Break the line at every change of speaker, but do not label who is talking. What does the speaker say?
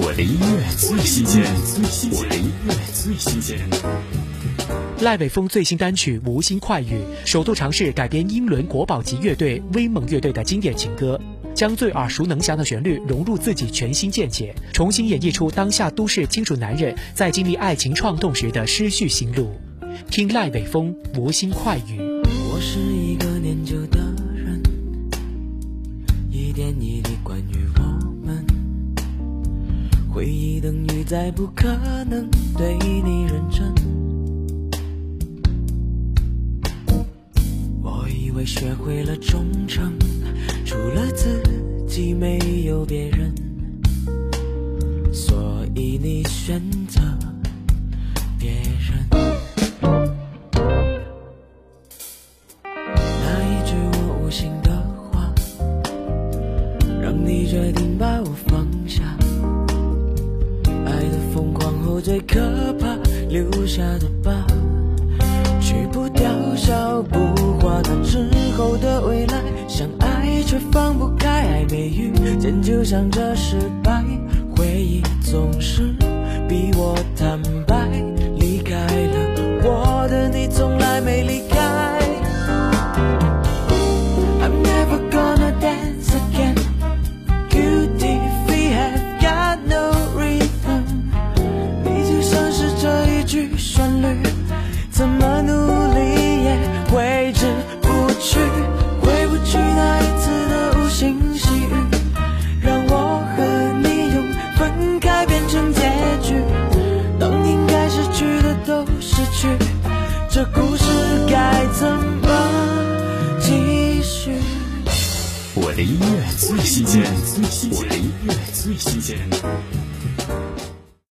我的音乐最新鲜，我的音乐最新鲜。
赖伟峰最新单曲《无心快语》首度尝试改编英伦国宝级乐队威猛乐队的经典情歌，将最耳熟能详的旋律融入自己全新见解，重新演绎出当下都市金属男人在经历爱情创动时的失序心路。听赖伟峰《无心快语》。
我是一个念旧的人，一点一滴关于我们，回忆等于再不可能对你认真。我以为学会了忠诚，除了自己没有别人，所以你选择别人。那一句我无心的话，让你决定把我最可怕，留下的疤，去不掉，消不化。那之后的未来，想爱却放不开，爱没遇见就想着失败，回忆总是去，这故事该怎么继续？
我的音乐最新鲜，我的音乐最新鲜。